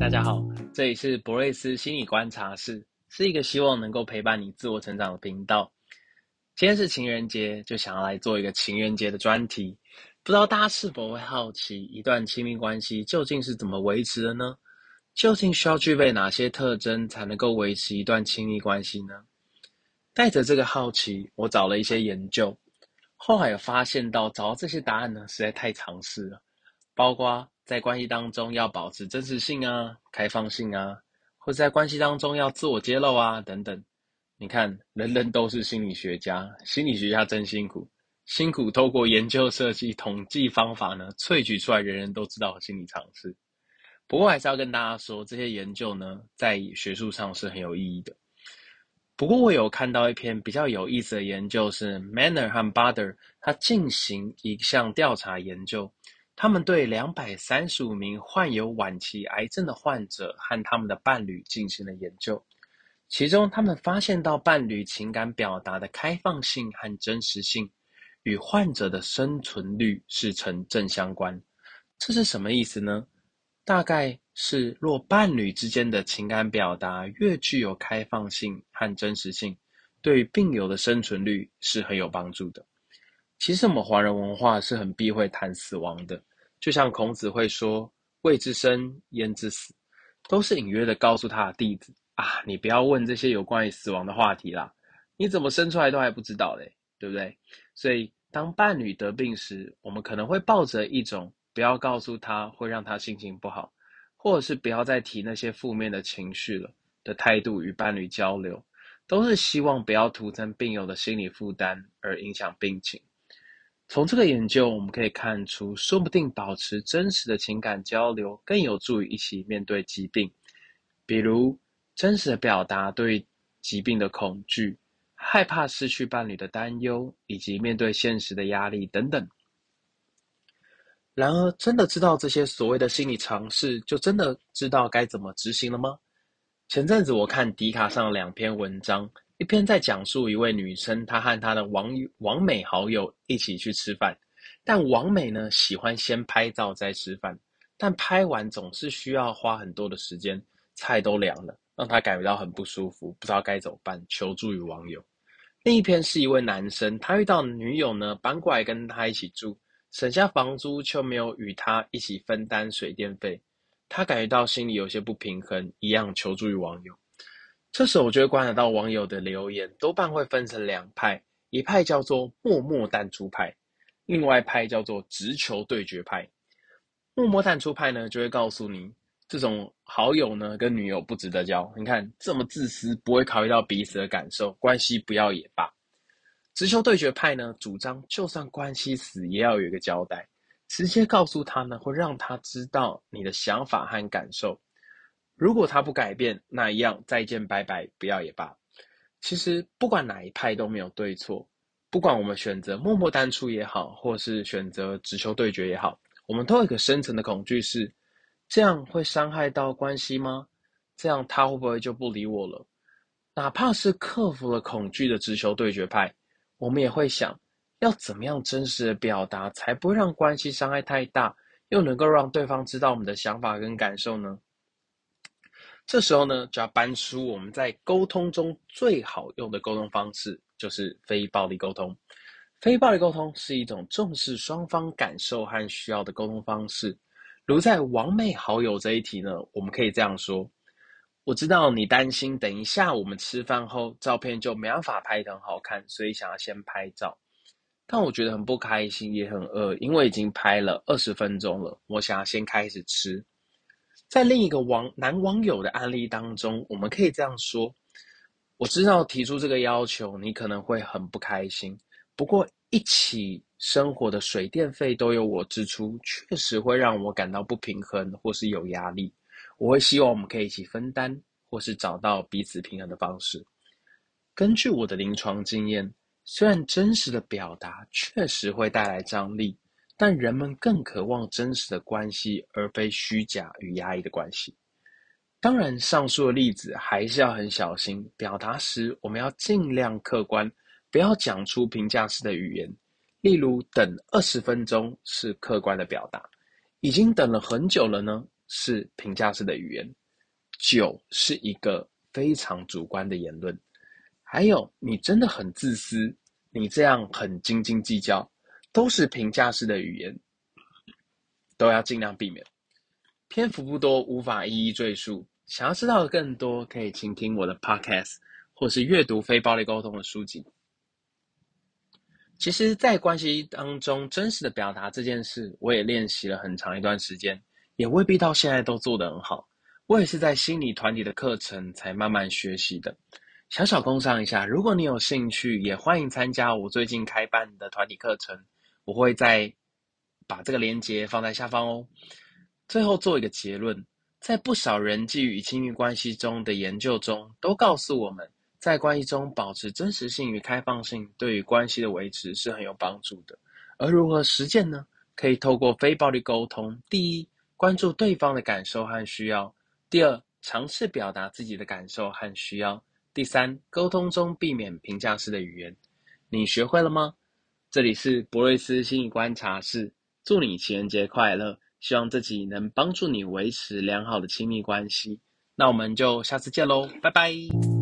大家好，这里是博瑞斯心理观察室，是一个希望能够陪伴你自我成长的频道。今天是情人节，就想要来做一个情人节的专题。不知道大家是否会好奇，一段亲密关系究竟是怎么维持的呢？究竟需要具备哪些特征才能够维持一段亲密关系呢？带着这个好奇，我找了一些研究，后来有发现到找到这些答案呢，实在太尝试了，包括。在关系当中要保持真实性啊、开放性啊，或者在关系当中要自我揭露啊等等。你看，人人都是心理学家，心理学家真辛苦，辛苦透过研究设计统计方法呢，萃取出来人人都知道的心理常识。不过还是要跟大家说，这些研究呢，在学术上是很有意义的。不过我有看到一篇比较有意思的研究，是 Manner 和 Butter，他进行一项调查研究。他们对两百三十五名患有晚期癌症的患者和他们的伴侣进行了研究，其中他们发现到伴侣情感表达的开放性和真实性与患者的生存率是成正相关。这是什么意思呢？大概是若伴侣之间的情感表达越具有开放性和真实性，对病友的生存率是很有帮助的。其实我们华人文化是很避讳谈死亡的。就像孔子会说“未之生，焉知死”，都是隐约的告诉他的弟子啊，你不要问这些有关于死亡的话题啦，你怎么生出来都还不知道嘞，对不对？所以，当伴侣得病时，我们可能会抱着一种不要告诉他会让他心情不好，或者是不要再提那些负面的情绪了的态度与伴侣交流，都是希望不要徒增病友的心理负担而影响病情。从这个研究，我们可以看出，说不定保持真实的情感交流更有助于一起面对疾病，比如真实的表达对疾病的恐惧、害怕失去伴侣的担忧，以及面对现实的压力等等。然而，真的知道这些所谓的心理常识，就真的知道该怎么执行了吗？前阵子我看迪卡上两篇文章。一篇在讲述一位女生，她和她的网友、网美好友一起去吃饭，但网美呢喜欢先拍照再吃饭，但拍完总是需要花很多的时间，菜都凉了，让她感觉到很不舒服，不知道该怎么办，求助于网友。另一篇是一位男生，他遇到女友呢搬过来跟他一起住，省下房租却没有与他一起分担水电费，他感觉到心里有些不平衡，一样求助于网友。这时候，我就会观察到网友的留言，多半会分成两派，一派叫做默默淡出派，另外一派叫做直球对决派。默默淡出派呢，就会告诉你，这种好友呢跟女友不值得交。你看这么自私，不会考虑到彼此的感受，关系不要也罢。直球对决派呢，主张就算关系死，也要有一个交代，直接告诉他呢，会让他知道你的想法和感受。如果他不改变，那一样再见拜拜，不要也罢。其实不管哪一派都没有对错，不管我们选择默默淡出也好，或是选择直球对决也好，我们都有一个深层的恐惧是：这样会伤害到关系吗？这样他会不会就不理我了？哪怕是克服了恐惧的直球对决派，我们也会想要怎么样真实的表达，才不会让关系伤害太大，又能够让对方知道我们的想法跟感受呢？这时候呢，就要搬出我们在沟通中最好用的沟通方式，就是非暴力沟通。非暴力沟通是一种重视双方感受和需要的沟通方式。如在网美好友这一题呢，我们可以这样说：我知道你担心，等一下我们吃饭后照片就没办法拍得很好看，所以想要先拍照。但我觉得很不开心，也很饿，因为已经拍了二十分钟了，我想要先开始吃。在另一个网男网友的案例当中，我们可以这样说：我知道提出这个要求，你可能会很不开心。不过，一起生活的水电费都由我支出，确实会让我感到不平衡或是有压力。我会希望我们可以一起分担，或是找到彼此平衡的方式。根据我的临床经验，虽然真实的表达确实会带来张力。但人们更渴望真实的关系，而非虚假与压抑的关系。当然，上述的例子还是要很小心。表达时，我们要尽量客观，不要讲出评价式的语言。例如，等二十分钟是客观的表达，已经等了很久了呢，是评价式的语言，九是一个非常主观的言论，还有你真的很自私，你这样很斤斤计较，都是评价式的语言，都要尽量避免。篇幅不多，无法一一赘述。想要知道的更多，可以倾听我的 podcast，或是阅读非暴力沟通的书籍。其实，在关系当中真实的表达这件事，我也练习了很长一段时间，也未必到现在都做得很好。我也是在心理团体的课程才慢慢学习的。小小工商一下，如果你有兴趣，也欢迎参加我最近开办的团体课程，我会再把这个链接放在下方哦。最后做一个结论，在不少人际与亲密关系中的研究中，都告诉我们，在关系中保持真实性与开放性，对于关系的维持是很有帮助的。而如何实践呢？可以透过非暴力沟通。第一，关注对方的感受和需要。第二，尝试表达自己的感受和需要。第三，沟通中避免评价式的语言。你学会了吗？这里是博瑞斯心理观察室，祝你情人节快乐！希望自己能帮助你维持良好的亲密关系。那我们就下次见喽，拜拜。